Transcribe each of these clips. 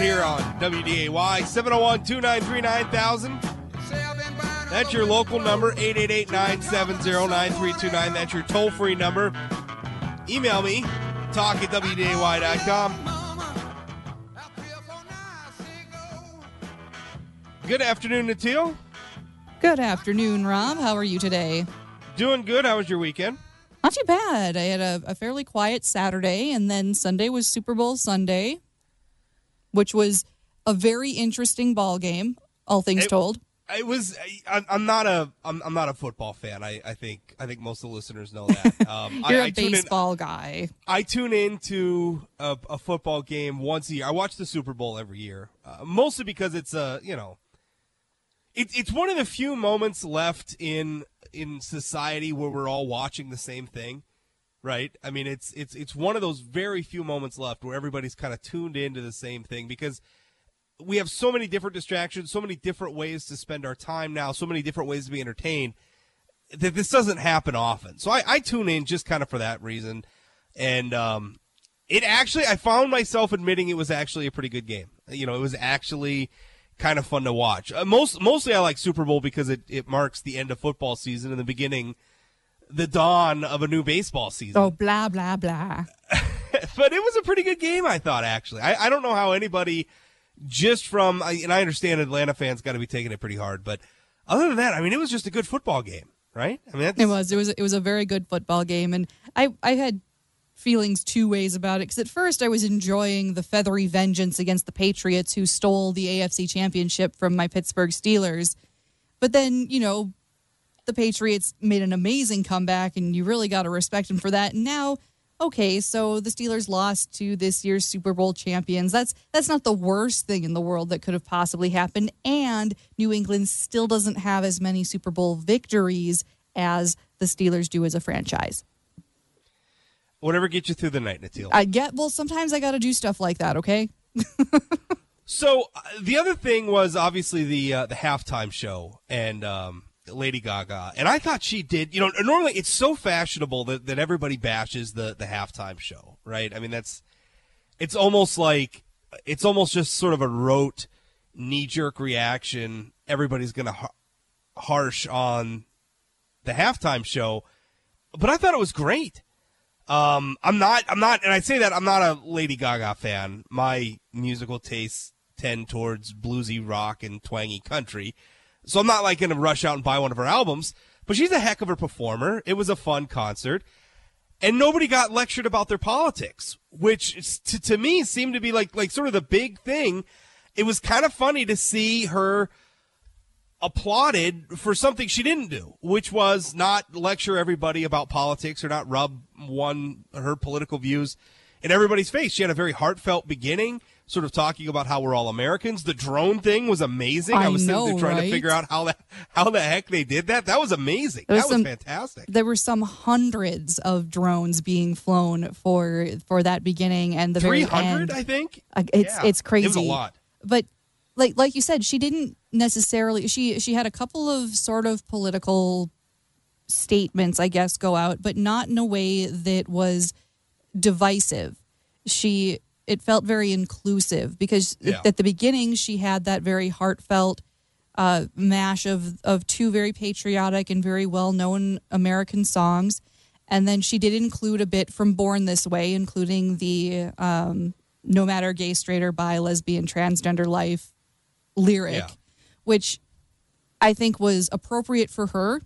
Report here on WDAY 701 293 9000. That's your local number, 888 970 9329. That's your toll free number. Email me, talk at WDAY.com. Good afternoon, Natil. Good afternoon, Rob. How are you today? Doing good. How was your weekend? Not too bad. I had a, a fairly quiet Saturday, and then Sunday was Super Bowl Sunday, which was a very interesting ball game, all things It- told. it was I, I'm not a I'm, I'm not a football fan. I, I think I think most of the listeners know that. Um, You're I, a I tune in baseball guy. I tune into a, a football game once a year. I watch the Super Bowl every year, uh, mostly because it's a you know, it, it's one of the few moments left in in society where we're all watching the same thing, right? I mean, it's it's it's one of those very few moments left where everybody's kind of tuned into the same thing because we have so many different distractions, so many different ways to spend our time now, so many different ways to be entertained that this doesn't happen often. So I, I tune in just kind of for that reason. And um, it actually, I found myself admitting it was actually a pretty good game. You know, it was actually kind of fun to watch. Uh, most mostly, I like Super Bowl because it, it marks the end of football season and the beginning, the dawn of a new baseball season. Oh, blah, blah, blah. but it was a pretty good game, I thought. Actually, I, I don't know how anybody just from and I understand Atlanta fans got to be taking it pretty hard, but other than that, I mean, it was just a good football game, right? I mean, that's, It was. It was. It was a very good football game, and I I had feelings two ways about it because at first I was enjoying the feathery vengeance against the Patriots who stole the AFC Championship from my Pittsburgh Steelers, but then you know the Patriots made an amazing comeback, and you really got to respect them for that. And now. Okay, so the Steelers lost to this year's Super Bowl champions. That's that's not the worst thing in the world that could have possibly happened. And New England still doesn't have as many Super Bowl victories as the Steelers do as a franchise. whatever gets you through the night, Natil. I get well, sometimes I got to do stuff like that, okay? So uh, the other thing was obviously the uh, the halftime show and um, Lady Gaga, and I thought she did. You know, normally it's so fashionable that, that everybody bashes the the halftime show, right? I mean, that's it's almost like it's almost just sort of a rote knee jerk reaction. Everybody's gonna har- harsh on the halftime show, but I thought it was great. Um, I'm not, I'm not, and I say that I'm not a Lady Gaga fan. My musical tastes tend towards bluesy rock and twangy country. So I'm not like going to rush out and buy one of her albums, but she's a heck of a performer. It was a fun concert and nobody got lectured about their politics, which to, to me seemed to be like, like sort of the big thing. It was kind of funny to see her applauded for something she didn't do, which was not lecture everybody about politics or not rub one her political views in everybody's face. She had a very heartfelt beginning, sort of talking about how we're all Americans. The drone thing was amazing. I, I was sitting know, there trying to figure out how that how the heck they did that. That was amazing. There that was some- fantastic. There were some hundreds of drones being flown for for that beginning and the Three very end. hundred, I think. Uh, It's Yeah, it's crazy. It was a lot. But like like you said, she didn't necessarily. She she had a couple of sort of political statements, I guess, go out, but not in a way that was divisive. She it felt very inclusive because Yeah. at the beginning she had that very heartfelt uh, mash of of two very patriotic and very well known American songs, and then she did include a bit from Born This Way, including the um, "No matter gay, straight or bi, lesbian, transgender life" lyric, Yeah. which I think was appropriate for her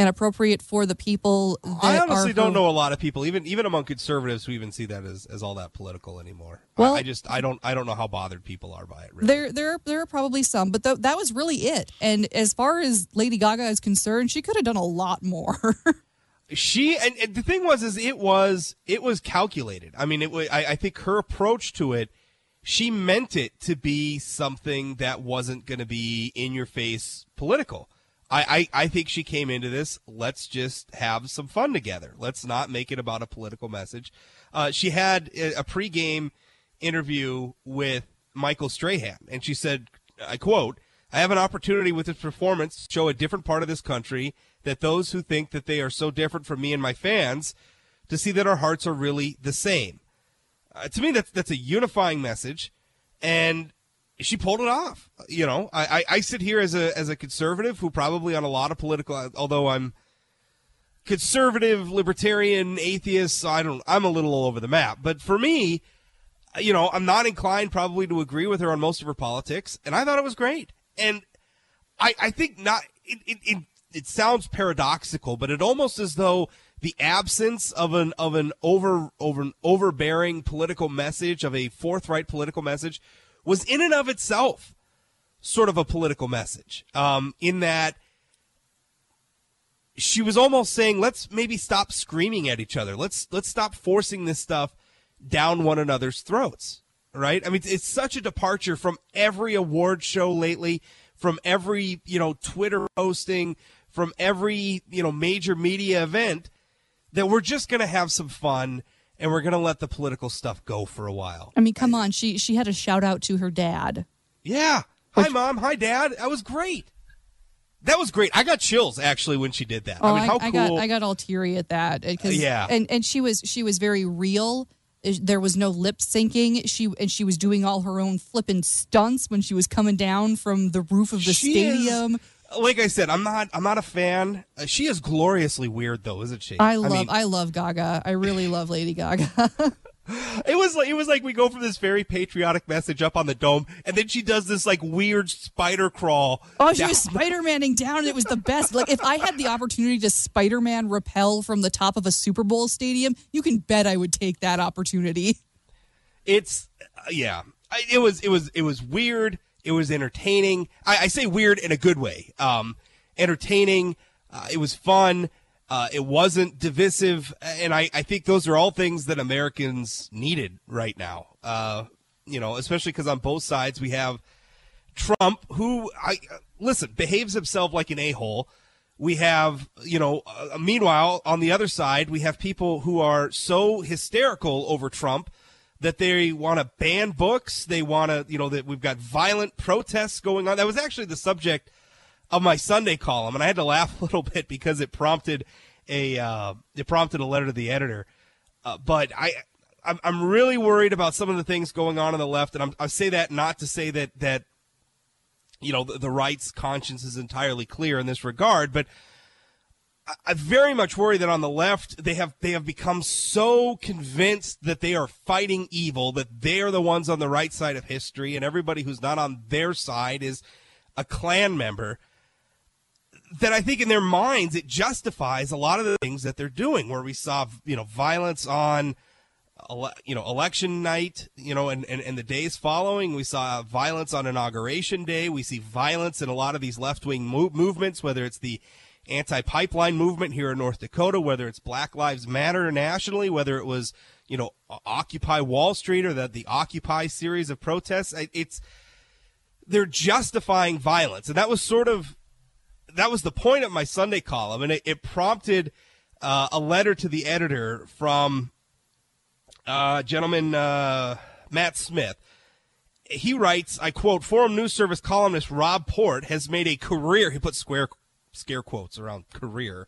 and appropriate for the people. That I honestly are don't know a lot of people, even even among conservatives, who even see that as, as all that political anymore. I- Well- I, just I don't I don't know how bothered people are by it. Really. There, there, there are probably some, but th- that was really it. And as far as Lady Gaga is concerned, she could have done a lot more. she and, and the thing was is it was it was calculated i mean it was I, I think her approach to it she meant it to be something that wasn't going to be in your face political I, I i think she came into this let's just have some fun together let's not make it about a political message uh, she had a, pregame interview with michael strahan and she said i quote I have an opportunity with this performance to show a different part of this country that those who think that they are so different from me and my fans to see that our hearts are really the same. Uh, to me, that's that's a unifying message, and she pulled it off. You know, I, I, I sit here as a as a conservative who probably on a lot of political, although I'm conservative, libertarian, atheist. I don't. I'm a little all over the map. But for me, you know, I'm not inclined probably to agree with her on most of her politics, and I thought it was great. And I, I think not. It, it, it, it sounds paradoxical, but it almost as though the absence of an of an over over an overbearing political message of a forthright political message was in and of itself sort of a political message. Um, in that she was almost saying, let's maybe stop screaming at each other. Let's let's stop forcing this stuff down one another's throats. Right? I mean, it's such a departure from every award show lately, from every you know Twitter posting, from every you know major media event that we're just going to have some fun and we're going to let the political stuff go for a while. I mean, come on, she she had a shout out to her dad. Yeah. Hi mom, hi dad. That was great. That was great. I got chills actually when she did that. Oh, I mean, how I, cool. got I got all teary at that. uh, 'cause- Yeah. and and she was she was very real. Uh, There was no lip syncing. She and she was doing all her own flipping stunts when she was coming down from the roof of the She is- stadium. Like I said, I'm not I'm not a fan. Uh, she is gloriously weird though, isn't she? I love I, mean, love Gaga. I really love Lady Gaga. it was like it was like we go from this very patriotic message up on the dome, and then she does this like weird spider crawl. Oh, she down- was Spider Manning down, and it was the best. Like, if I had the opportunity to Spider Man rappel from the top of a Super Bowl stadium, you can bet I would take that opportunity. it's uh, yeah I, it was it was it was weird it was entertaining. I, I say weird in a good way. Um entertaining uh, it was fun. Uh, it wasn't divisive and I, I think those are all things that americans needed right now. Uh you know especially because on both sides we have trump who i listen behaves himself like an a-hole. We have you know uh, meanwhile on the other side we have people who are so hysterical over trump that they want to ban books. They want to you know that we've got violent protests going on. That was actually the subject of my sunday column and i had to laugh a little bit because it prompted a uh, it prompted a letter to the editor. Uh, but i I'm, really worried about some of the things going on on the left and I'm, i say that not to say that that you know the, the right's conscience is entirely clear in this regard but I- very much worry that on the left they have they have become so convinced that they are fighting evil that they are the ones on the right side of history and everybody who's not on their side is a Klan member that I think in their minds it justifies a lot of the things that they're doing where we saw you know violence on you know election night you know and, and, and the days following. We saw violence on inauguration day. We see violence in a lot of these left-wing move- movements whether it's the anti-pipeline movement here in north dakota whether it's black lives matter nationally whether it was you know occupy wall street or the, the occupy series of protests. It's, they're justifying violence and that was sort of that was the point of my sunday column and it, it prompted uh, a letter to the editor from uh, gentleman uh, Matt Smith. He writes, I quote, Forum News Service columnist Rob Port has made a career, he put square scare quotes around career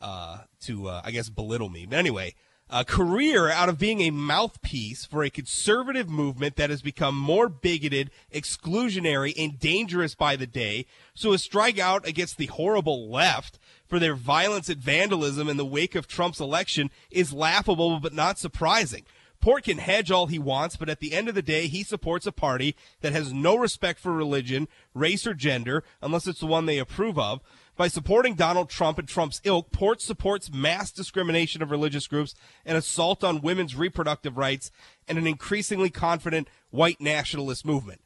uh, to, uh, I guess, belittle me. But anyway, a career out of being a mouthpiece for a conservative movement that has become more bigoted, exclusionary, and dangerous by the day, so a strike out against the horrible left for their violence and vandalism in the wake of Trump's election is laughable but not surprising. Port can hedge all he wants, but at the end of the day, he supports a party that has no respect for religion, race, or gender, unless it's the one they approve of. By supporting Donald Trump and Trump's ilk, Port supports mass discrimination of religious groups, an assault on women's reproductive rights, and an increasingly confident white nationalist movement.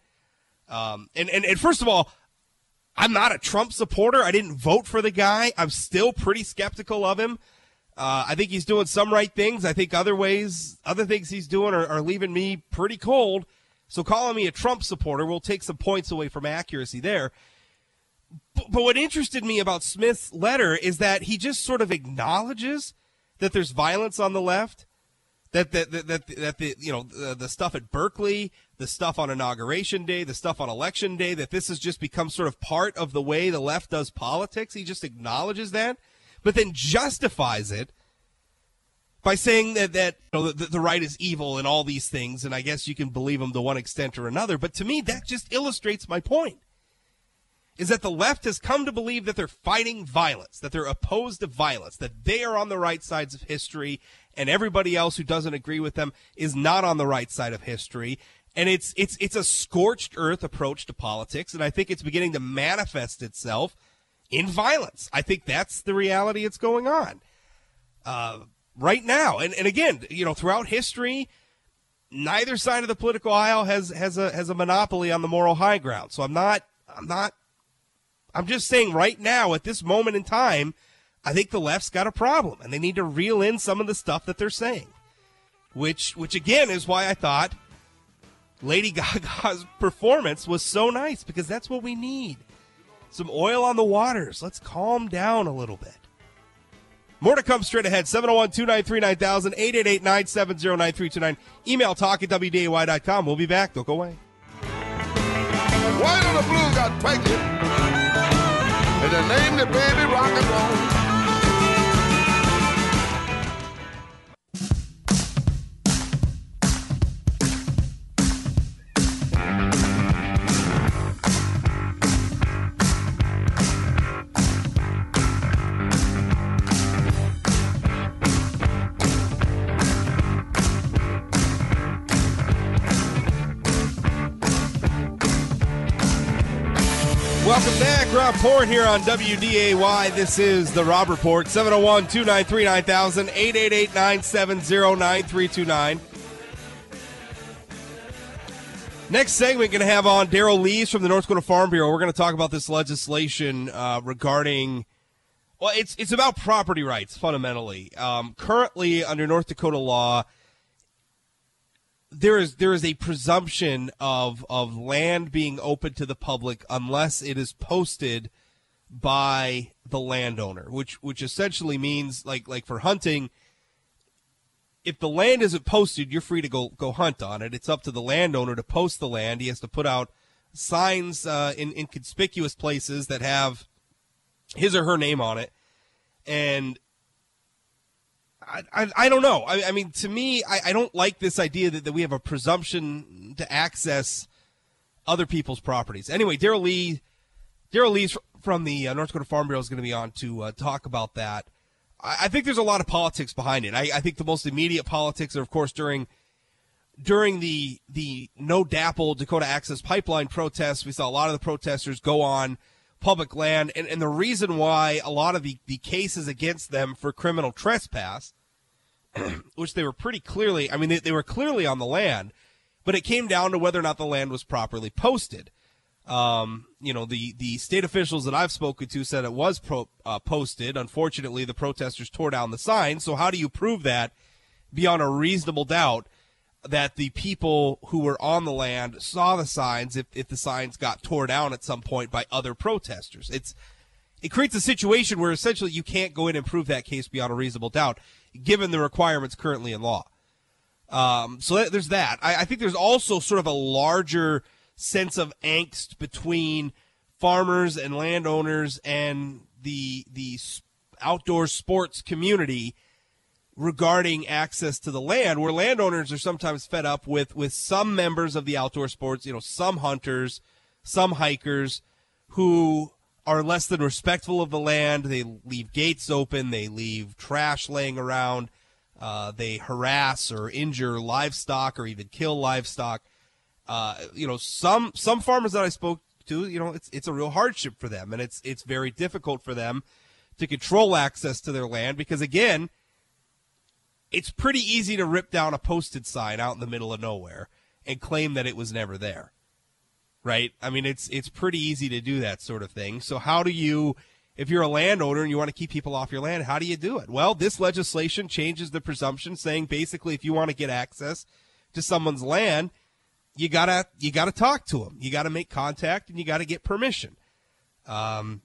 Um, and, and, and first of all, I'm not a Trump supporter. I didn't vote for the guy. I'm still pretty skeptical of him. Uh, I think he's doing some right things. I think other ways, other things he's doing are, are leaving me pretty cold. So calling me a Trump supporter will take some points away from accuracy there. But, what interested me about Smith's letter is that he just sort of acknowledges that there's violence on the left, that that that that, that the you know the, the stuff at Berkeley, the stuff on inauguration day, the stuff on election day, that this has just become sort of part of the way the left does politics. He just acknowledges that, but then justifies it by saying that that you know, the, the right is evil and all these things, and I guess you can believe them to one extent or another. But to me, that just illustrates my point. Is that the left has come to believe that they're fighting violence, that they're opposed to violence, that they are on the right sides of history, and everybody else who doesn't agree with them is not on the right side of history. And it's it's it's a scorched earth approach to politics, and I think it's beginning to manifest itself in violence. I think that's the reality that's going on. Uh, right now. And and again, you know, throughout history, neither side of the political aisle has has a has a monopoly on the moral high ground. So I'm not I'm not I'm just saying right now at this moment in time, I think the left's got a problem and they need to reel in some of the stuff that they're saying. Which which again is why I thought Lady Gaga's performance was so nice because that's what we need. Some oil on the waters. Let's calm down a little bit. More to come straight ahead. 701 293 9000, 888 970 9329. Email talk at WDAY.com. We'll be back. Don't go away. White and the Blue got pregnant, and they named the baby rock and roll. Back. Rob Port here on WDAY. This is the Rob Report. 701 293 9000 888 970 9329. Next segment, going to have on Daryl Lies from the North Dakota Farm Bureau. We're going to talk about this legislation uh, regarding, well, it's it's about property rights fundamentally. Um, currently, under North Dakota law, there is there is a presumption of of land being open to the public unless it is posted by the landowner, which which essentially means like like for hunting, if the land isn't posted, you're free to go go hunt on it. It's up to the landowner to post the land. He has to put out signs uh, in in conspicuous places that have his or her name on it, and I, I, don't know. I, I mean, to me, I, I don't like this idea that, that we have a presumption to access other people's properties. Anyway, Daryl Lee, Daryl Lies from the uh, North Dakota Farm Bureau is going to be on to uh, talk about that. I, I, think there's a lot of politics behind it. I, I think the most immediate politics are, of course, during during the the NoDAPL Dakota Access Pipeline protests. We saw a lot of the protesters go on public land, and, and the reason why a lot of the, the cases against them for criminal trespass which they were pretty clearly, I mean, they, they were clearly on the land, but it came down to whether or not the land was properly posted. Um, you know, the, the state officials that I've spoken to said it was pro, uh, posted. Unfortunately, the protesters tore down the sign. So how do you prove that beyond a reasonable doubt that the people who were on the land saw the signs if, if the signs got tore down at some point by other protesters? It's, it creates a situation where essentially you can't go in and prove that case beyond a reasonable doubt given the requirements currently in law. Um, so that, there's that. I, I think there's also sort of a larger sense of angst between farmers and landowners and the the outdoor sports community regarding access to the land where landowners are sometimes fed up with with some members of the outdoor sports you know some hunters some hikers who are less than respectful of the land. They leave gates open. They leave trash laying around. Uh, they harass or injure livestock or even kill livestock. Uh, you know, some some farmers that I spoke to, you know, it's it's a real hardship for them, and it's it's very difficult for them to control access to their land because again, it's pretty easy to rip down a posted sign out in the middle of nowhere and claim that it was never there right? I mean, it's it's pretty easy to do that sort of thing. So how do you if you're a landowner and you want to keep people off your land, how do you do it? Well, this legislation changes the presumption saying basically if you want to get access to someone's land, you got to you got to talk to them. You got to make contact and you got to get permission. Um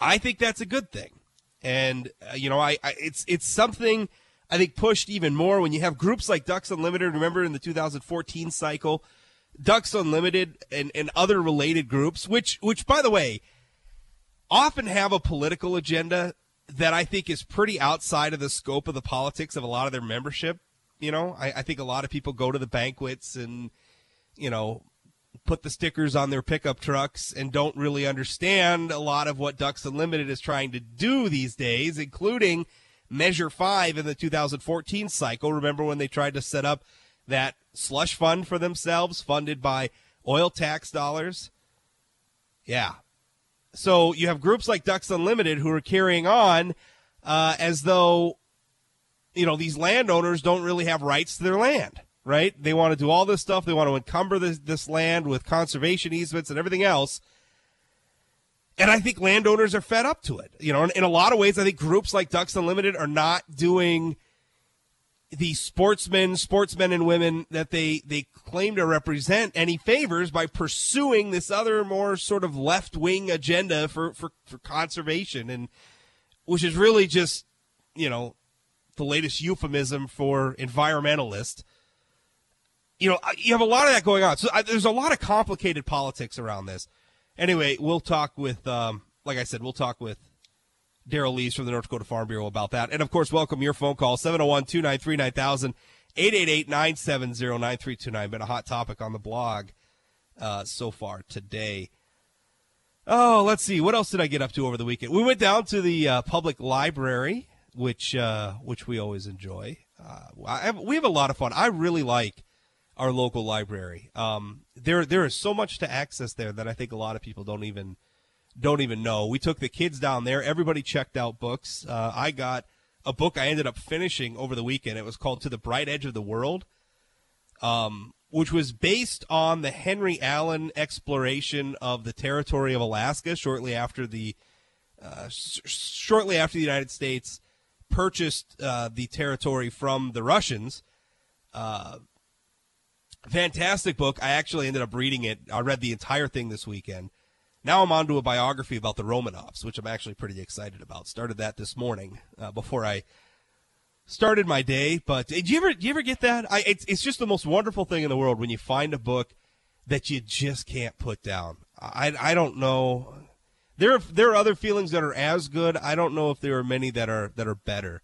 I think that's a good thing. And uh, you know, I, I it's it's something I think pushed even more when you have groups like Ducks Unlimited. Remember in the 2014 cycle, Ducks Unlimited and, and other related groups, which which by the way, often have a political agenda that I think is pretty outside of the scope of the politics of a lot of their membership. You know, I, I think a lot of people go to the banquets and, you know, put the stickers on their pickup trucks and don't really understand a lot of what Ducks Unlimited is trying to do these days, including Measure 5 in the 2014 cycle. Remember when they tried to set up that slush fund for themselves funded by oil tax dollars? Yeah. So you have groups like Ducks Unlimited who are carrying on uh, as though, you know, these landowners don't really have rights to their land right? They want to do all this stuff. They want to encumber this, this land with conservation easements and everything else. And I think landowners are fed up to it. You know, in, in a lot of ways, I think groups like Ducks Unlimited are not doing the sportsmen, sportsmen and women that they, they claim to represent any favors by pursuing this other more sort of left wing agenda for, for, for conservation and which is really just, you know, the latest euphemism for environmentalist you know, you have a lot of that going on. So I, there's a lot of complicated politics around this. Anyway, we'll talk with, um, like I said, we'll talk with Daryl Lies from the North Dakota Farm Bureau about that. And of course, welcome your phone call, 701 293 9000, 888 970 9329. Been a hot topic on the blog uh, so far today. Oh, let's see. What else did I get up to over the weekend? We went down to the uh, public library, which uh, which we always enjoy. Uh, have, we have a lot of fun. I really like our local library. Um, there there is so much to access there that I think a lot of people don't even don't even know. We took the kids down there. Everybody checked out books. Uh, I got a book I ended up finishing over the weekend. It was called To the Bright Edge of the World, um, which was based on the Henry Allen exploration of the territory of Alaska shortly after the uh, sh- shortly after the United States purchased uh, the territory from the Russians. Uh, fantastic book. I actually ended up reading it. I read the entire thing this weekend. Now I'm on to a biography about the Romanovs, which I'm actually pretty excited about. Started that this morning uh, before I started my day. But did you ever, did you ever get that? I, it's, it's just the most wonderful thing in the world when you find a book that you just can't put down. I, I don't know. There are, there are other feelings that are as good. I don't know if there are many that are that are better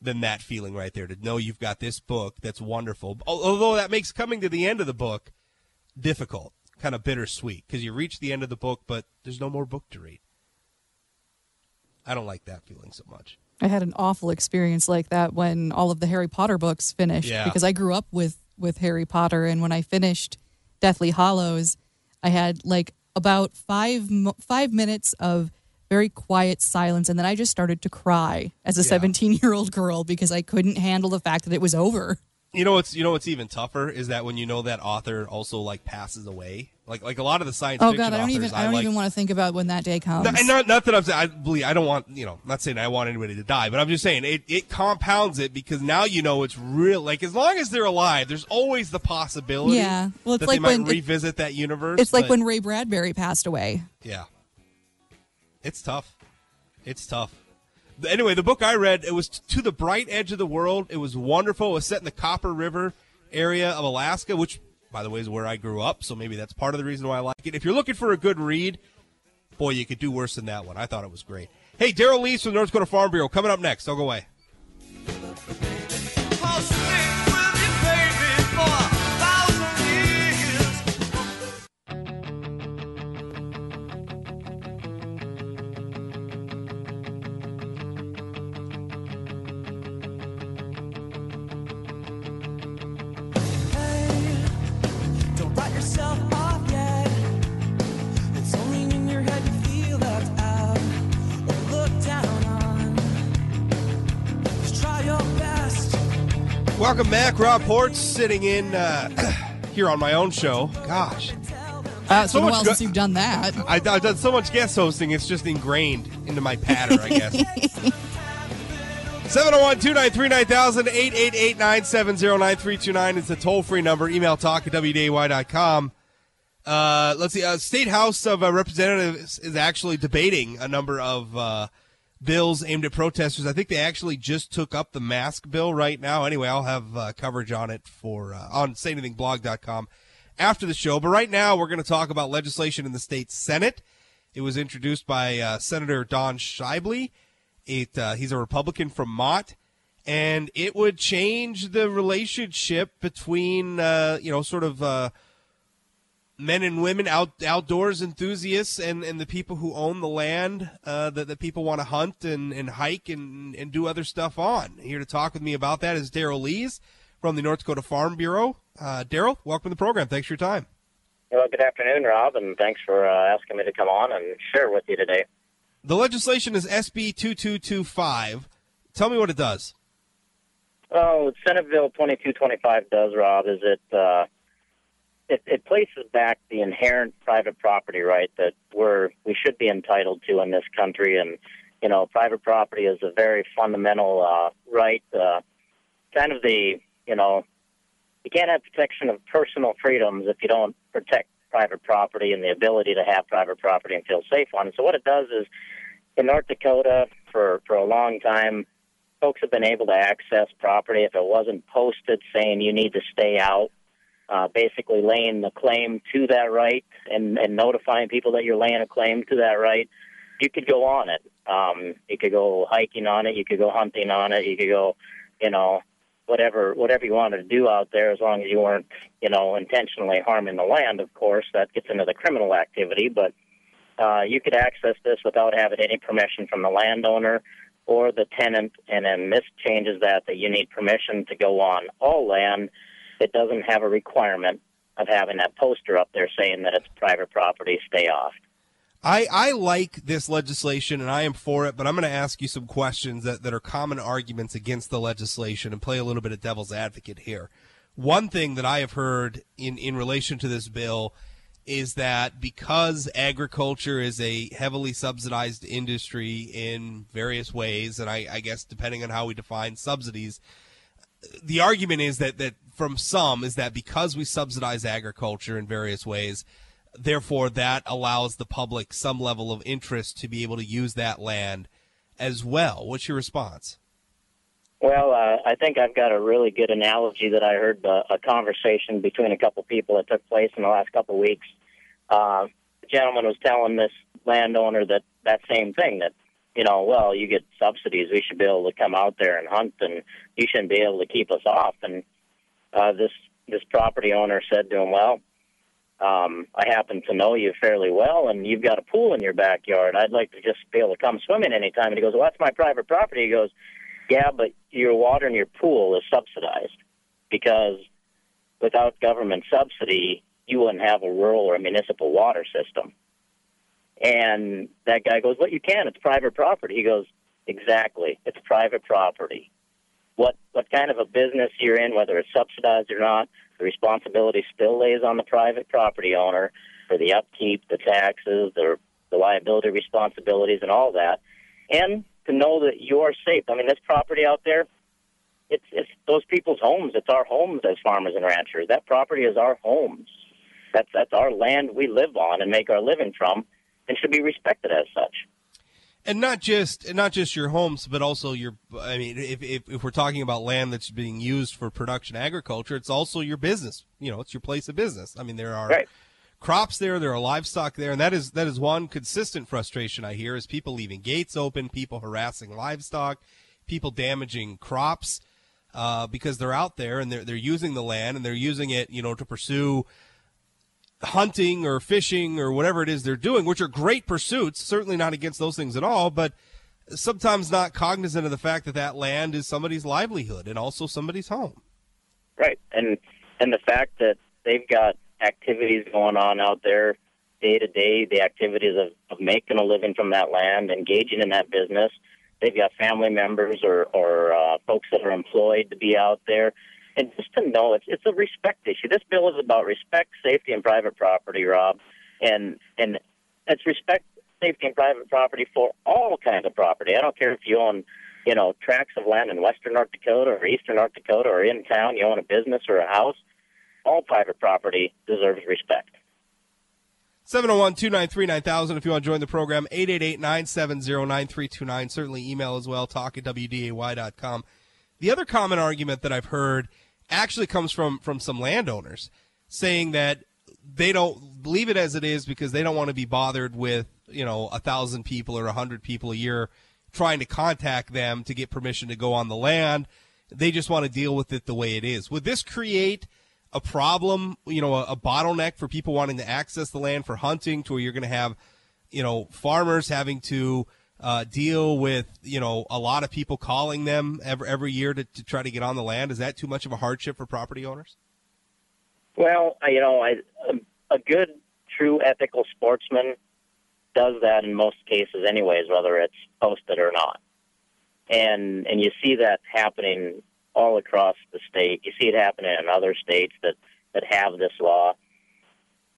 than that feeling right there to know you've got this book that's wonderful. Although that makes coming to the end of the book difficult, kind of bittersweet because you reach the end of the book, but there's no more book to read. I don't like that feeling so much. I had an awful experience like that when all of the Harry Potter books finished Yeah. because I grew up with with Harry Potter and when I finished Deathly Hallows, I had like about 5 5 minutes of very quiet silence and then I just started to cry as a Yeah. 17-year-old girl because I couldn't handle the fact that it was over. You know what's you know what's even tougher is that when you know that author also like passes away, like like a lot of the science Oh fiction god, I don't authors, even I don't like, even want to think about when that day comes. No, and not, not that I'm saying I believe I don't want you know not saying I want anybody to die, but I'm just saying it, it compounds it because now you know it's real. Like as long as they're alive, there's always the possibility. Yeah. Well, it's that like they might when it- revisit that universe. it's like when Ray Bradbury passed away. yeah, it's tough. It's tough. Anyway, the book I read it was to the bright edge of the world. It was wonderful. It was set in the Copper River area of Alaska, which by the way is where I grew up. So maybe that's part of the reason why I like it. If you're looking for a good read, boy, you could do worse than that one. I thought it was great. Hey, Daryl Lies from the North Dakota Farm Bureau coming up next. Don't go away. Welcome back. Rob Ports sitting in uh, here on my own show. Gosh, Uh, it's So been a much while go- since you've done that. I, I've done so much guest hosting, it's just ingrained into my pattern, I guess. 701 293 9000 888 970 9329 is the toll free number. Email talk at WDAY.com. Uh, let's see. Uh, State House of uh, Representatives is actually debating a number of uh, bills aimed at protesters. I think they actually just took up the mask bill right now. Anyway, I'll have uh, coverage on it for uh, on sayanythingblog.com after the show. But right now, we're going to talk about legislation in the state Senate. It was introduced by uh, Senator Don Schaible, It uh, he's a Republican from Mott, and it would change the relationship between uh, you know sort of uh, men and women out outdoors enthusiasts and, and the people who own the land uh, that, that people want to hunt and, and hike and, and do other stuff on. Here to talk with me about that is Daryl Lies from the North Dakota Farm Bureau. Uh, Daryl, welcome to the program. Thanks for your time. Well, good afternoon, Rob, and thanks for uh, asking me to come on and share with you today. The legislation is SB 2225. Tell me what it does. Oh, Senate Bill 2225 does, Rob, is it, uh, it it places back the inherent private property right that we're we should be entitled to in this country, and you know, private property is a very fundamental uh, right. Uh, kind of the you know, you can't have protection of personal freedoms if you don't protect private property and the ability to have private property and feel safe on it. So what it does is, in North Dakota, for for a long time, folks have been able to access property if it wasn't posted saying you need to stay out. Uh, basically, laying the claim to that right and, and notifying people that you're laying a claim to that right. You could go on it. Um, you could go hiking on it. You could go hunting on it. You could go, you know, whatever whatever you wanted to do out there, as long as you weren't, you know, intentionally harming the land. Of course, that gets into the criminal activity, but uh, you could access this without having any permission from the landowner or the tenant, and then this changes that that you need permission to go on all land that doesn't have a requirement of having that poster up there saying that it's private property, stay off. I, I like this legislation and I am for it, but I'm going to ask you some questions that, that are common arguments against the legislation and play a little bit of devil's advocate here. One thing that I have heard in, in relation to this bill is that because agriculture is a heavily subsidized industry in various ways, and I, I guess depending on how we define subsidies, the argument is that, that from some is that because we subsidize agriculture in various ways, therefore that allows the public some level of interest to be able to use that land as well. What's your response? Well, uh, I think I've got a really good analogy that I heard uh, a conversation between a couple people that took place in the last couple of weeks. Uh, the gentleman was telling this landowner that that same thing that you know, well, you get subsidies, we should be able to come out there and hunt, and you shouldn't be able to keep us off. And uh, this this property owner said to him, well, um, I happen to know you fairly well, and you've got a pool in your backyard. I'd like to just be able to come swimming anytime. And he goes, well, that's my private property. He goes, yeah, but your water in your pool is subsidized because without government subsidy, you wouldn't have a rural or municipal water system. And that guy goes, well, you can. It's private property. He goes, exactly. It's private property. What what kind of a business you're in, whether it's subsidized or not, the responsibility still lays on the private property owner for the upkeep, the taxes, the, the liability responsibilities, and all that. And to know that you're safe. I mean, this property out there, it's, it's those people's homes. It's our homes as farmers and ranchers. That property is our homes. That's, that's our land we live on and make our living from and should be respected as such and not just not just your homes, but also your. I mean, if, if if we're talking about land that's being used for production agriculture, it's also your business. You know, it's your place of business. I mean, there are right. crops there, there are livestock there, and that is that is one consistent frustration I hear is people leaving gates open, people harassing livestock, people damaging crops uh, because they're out there and they're they're using the land and they're using it, you know, to pursue hunting or fishing or whatever it is they're doing, which are great pursuits, certainly not against those things at all, but sometimes not cognizant of the fact that that land is somebody's livelihood and also somebody's home. Right. And and the fact that they've got activities going on out there day to day, the activities of, of making a living from that land, engaging in that business. They've got family members or, or uh, folks that are employed to be out there and just to know it's it's a respect issue. This bill is about respect, safety, and private property, Rob, and and it's respect, safety, and private property for all kinds of property. I don't care if you own, you know, tracts of land in western North Dakota or eastern North Dakota or in town, you own a business or a house. All private property deserves respect. 701-293-9000 if you want to join the program 888-970-9329 certainly email as well talk at wday.com the other common argument that i've heard actually comes from from some landowners saying that they don't leave it as it is because they don't want to be bothered with you know a thousand people or a hundred people a year trying to contact them to get permission to go on the land. They just want to deal with it the way it is. Would this create a problem, you know, a, a bottleneck for people wanting to access the land for hunting to where you're going to have, you know, farmers having to uh, deal with, you know, a lot of people calling them every, every year to, to try to get on the land? Is that too much of a hardship for property owners? Well, you know, I, a, a good, true, ethical sportsman does that in most cases, anyways, whether it's posted or not. And and you see that happening all across the state. You see it happening in other states that that have this law.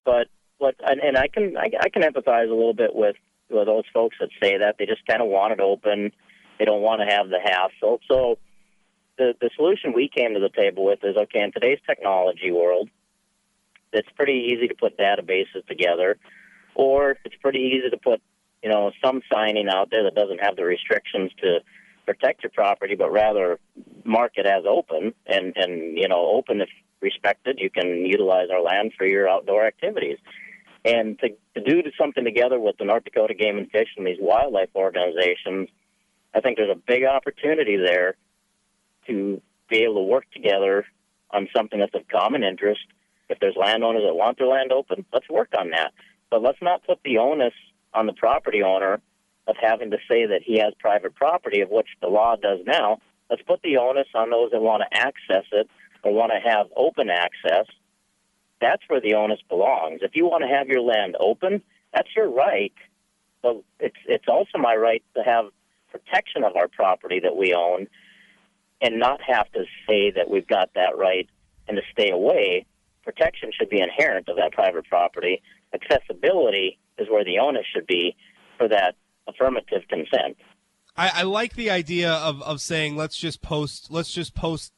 But what and, and I can I, I can empathize a little bit with with those folks that say that they just kind of want it open. They don't want to have the hassle. So the the solution we came to the table with is okay in today's technology world it's pretty easy to put databases together, or it's pretty easy to put, you know, some signing out there that doesn't have the restrictions to protect your property, but rather mark it as open and and you know, open if respected. You can utilize our land for your outdoor activities. And to, to do something together with the North Dakota Game and Fish and these wildlife organizations, I think there's a big opportunity there to be able to work together on something that's of common interest if there's landowners that want their land open, let's work on that. But let's not put the onus on the property owner of having to say that he has private property, of which the law does now. Let's put the onus on those that want to access it or want to have open access. That's where the onus belongs. If you want to have your land open, that's your right. But it's it's also my right to have protection of our property that we own and not have to say that we've got that right and to stay away protection should be inherent of that private property. Accessibility is where the onus should be for that affirmative consent. I, I like the idea of, of saying let's just post let's just post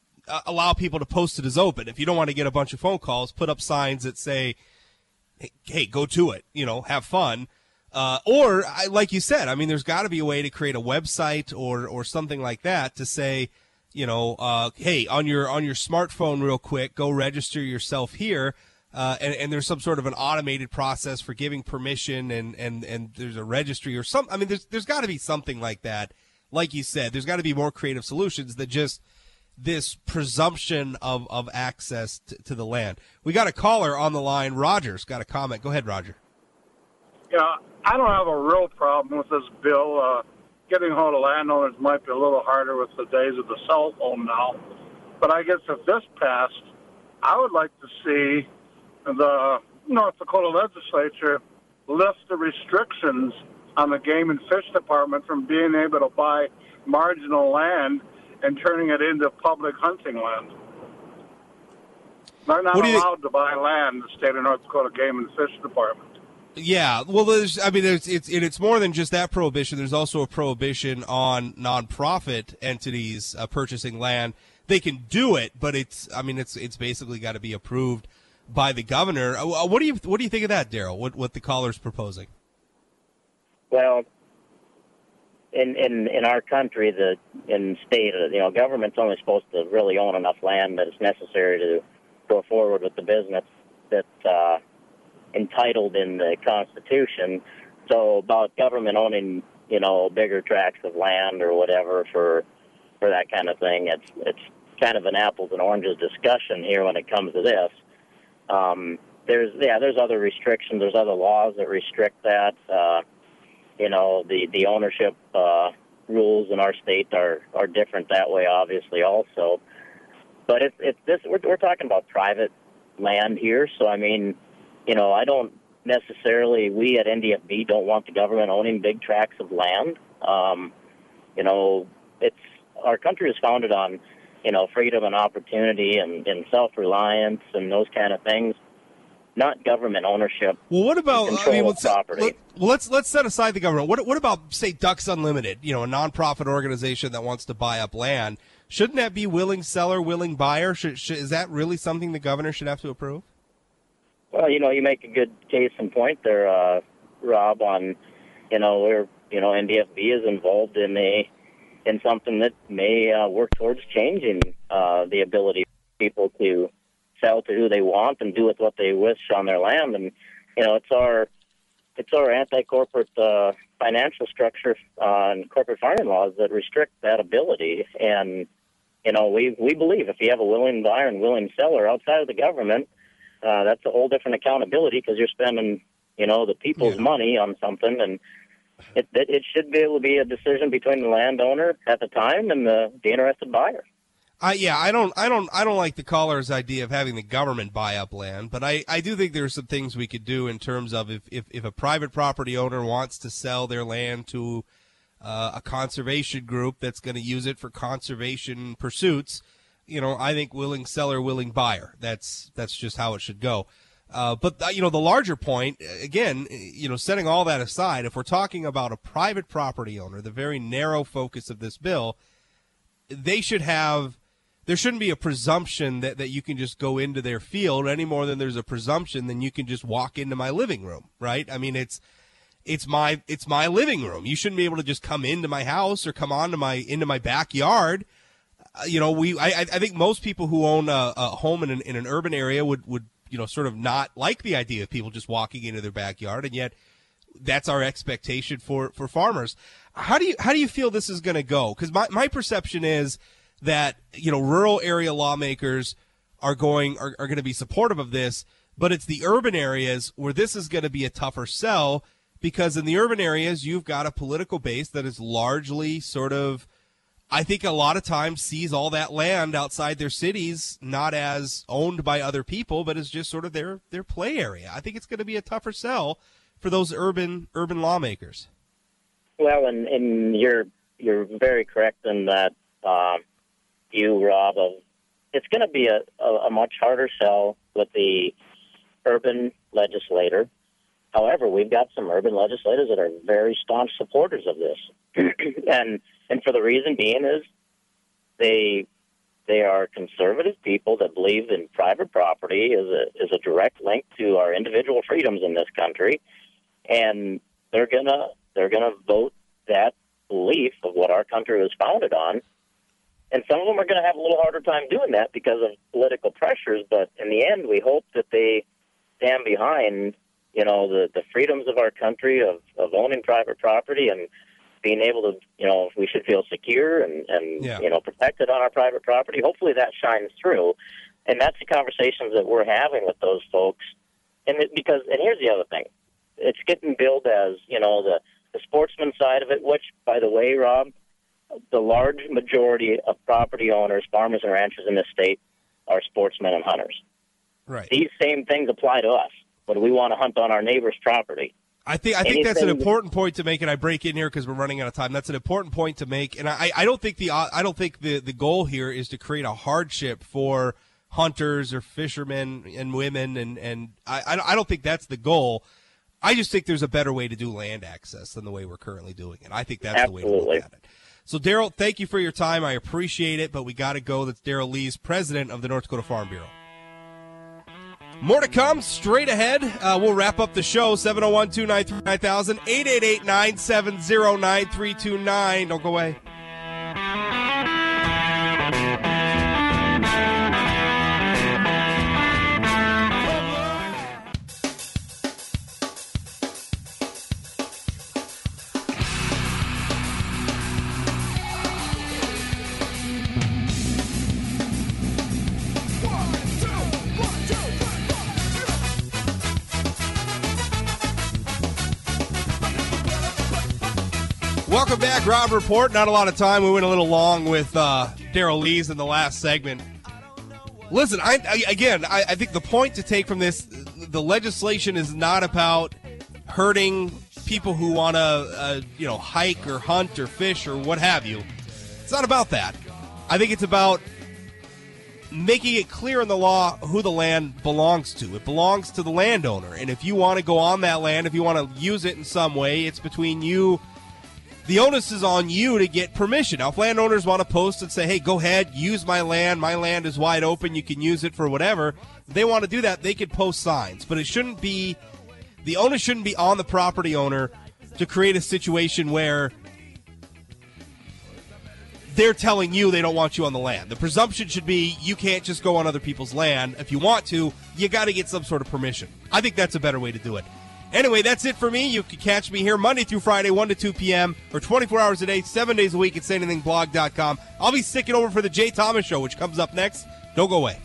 allow people to post it as open. If you don't want to get a bunch of phone calls, put up signs that say, "Hey, go to it," you know, have fun. Uh, or, I, like you said, I mean, there's got to be a way to create a website or or something like that to say, you know, uh, hey, on your on your smartphone, real quick, go register yourself here. Uh, and, and there's some sort of an automated process for giving permission and, and, and there's a registry or some, I mean, there's, there's got to be something like that. Like you said, there's got to be more creative solutions than just this presumption of, of access to, to the land. We got a caller on the line. Roger's got a comment. Go ahead, Roger. Yeah, I don't have a real problem with this bill. Uh, getting hold of landowners might be a little harder with the days of the cell phone now. But I guess if this passed, I would like to see the North Dakota legislature lift the restrictions on the game and fish department from being able to buy marginal land and turning it into public hunting land. They're not What you allowed to buy land in the state of North Dakota Game and Fish Department. Yeah, well, there's, I mean, there's, it's, it's more than just that prohibition. There's also a prohibition on nonprofit entities uh, purchasing land. They can do it, but it's, I mean, it's, it's basically got to be approved by the governor. Uh, What do you, what do you think of that, Daryl? What, what the caller's proposing? Well, in in in our country, the in state, uh, you know, government's only supposed to really own enough land that it's necessary to go forward with the business that's uh, entitled in the Constitution. So about government owning, you know, bigger tracts of land or whatever for for that kind of thing, it's it's kind of an apples and oranges discussion here when it comes to this. Um, there's yeah, there's other restrictions. There's other laws that restrict that. Uh, you know the the ownership uh, rules in our state are are different that way, obviously also. But it's it's this we're we're talking about private land here, so I mean, you know, I don't necessarily we at NDFB don't want the government owning big tracts of land. Um, you know, it's our country is founded on you know freedom and opportunity and, and self reliance and those kind of things not government ownership. Well, what about I Control mean, let's, property. let, well, let's let's set aside the government. What what about say Ducks Unlimited? You know, a nonprofit organization that wants to buy up land. Shouldn't that be willing seller, willing buyer? Should, should, is that really something the governor should have to approve? Well, you know, you make a good case and point there, uh, Rob. On, you know, where you know NDFB is involved in a in something that may uh, work towards changing uh, the ability of people to sell to who they want and do with what they wish on their land. And you know, it's our it's our anti-corporate uh, financial structure on corporate farming laws that restrict that ability. And you know, we we believe if you have a willing buyer and willing seller outside of the government, uh, that's a whole different accountability because you're spending you know the people's Yeah. money on something, and it, it it should be able to be a decision between the landowner at the time and the, the interested buyer. I yeah, I don't I don't I don't like the caller's idea of having the government buy up land, but I, I do think there's some things we could do in terms of if, if, if a private property owner wants to sell their land to uh, a conservation group that's going to use it for conservation pursuits, you know, I think willing seller, willing buyer. That's that's just how it should go. Uh, but uh, you know, the larger point, uh, again, uh, you know, setting all that aside, if we're talking about a private property owner, the very narrow focus of this bill, they should have there shouldn't be a presumption that, that you can just go into their field any more than there's a presumption then you can just walk into my living room right i mean it's it's my it's my living room you shouldn't be able to just come into my house or come onto my into my backyard uh, you know we I, I I think most people who own a, a home in an, in an urban area would would you know sort of not like the idea of people just walking into their backyard and yet that's our expectation for for farmers. How do you how do you feel this is going to go? Because my my perception is that you know rural area lawmakers are going are, are going to be supportive of this, but it's the urban areas where this is going to be a tougher sell because in the urban areas you've got a political base that is largely sort of I think a lot of times sees all that land outside their cities not as owned by other people, but as just sort of their their play area. I think it's going to be a tougher sell for those urban urban lawmakers. Well, and, and you're you're very correct in that um, view, Rob. Of it's going to be a, a, a much harder sell with the urban legislator. However, we've got some urban legislators that are very staunch supporters of this, and and for the reason being is they they are conservative people that believe in private property is a is a direct link to our individual freedoms in this country, and they're gonna they're gonna vote that belief of what our country was founded on. And some of them are going to have a little harder time doing that because of political pressures. But in the end, we hope that they stand behind, you know, the, the freedoms of our country of, of owning private property and being able to, you know, we should feel secure and, and Yeah. you know, protected on our private property. Hopefully that shines through. And that's the conversations that we're having with those folks. And it, because, and here's the other thing it's getting billed as, you know, the, the sportsman side of it, which, by the way, Rob, the large majority of property owners, farmers, and ranchers in this state are sportsmen and hunters. Right. These same things apply to us, but we want to hunt on our neighbor's property. I think I think that's an important point to make, and I break in here because we're running out of time. That's an important point to make, and I, I don't think the I don't think the the goal here is to create a hardship for hunters or fishermen and women, and and I I don't- think that's the goal. I just think there's a better way to do land access than the way we're currently doing it. I think that's the way to Absolutely. look at it. So, Daryl, thank you for your time. I appreciate it, but we got to go. That's Daryl Lies, president of the North Dakota Farm Bureau. More to come straight ahead. Uh, we'll wrap up the show 701 293 9000 888 970 9329. Don't go away. Rob Report. Not a lot of time. We went a little long with uh, Daryl Lies in the last segment. Listen, I, I again, I, I think the point to take from this, the legislation is not about hurting people who want to, uh, you know, hike or hunt or fish or what have you. It's not about that. I think it's about making it clear in the law who the land belongs to. It belongs to the landowner, and if you want to go on that land, if you want to use it in some way, it's between you the onus is on you to get permission. Now, if landowners want to post and say, hey, go ahead, use my land, my land is wide open, you can use it for whatever, if they want to do that, they could post signs. But it shouldn't be, the onus shouldn't be on the property owner to create a situation where they're telling you they don't want you on the land. The presumption should be you can't just go on other people's land. If you want to, you got to get some sort of permission. I think that's a better way to do it. Anyway, that's it for me. You can catch me here Monday through Friday, 1 to 2 p.m., or 24 hours a day, 7 days a week at sayanythingblog.com. I'll be sticking over for the Jay Thomas Show, which comes up next. Don't go away.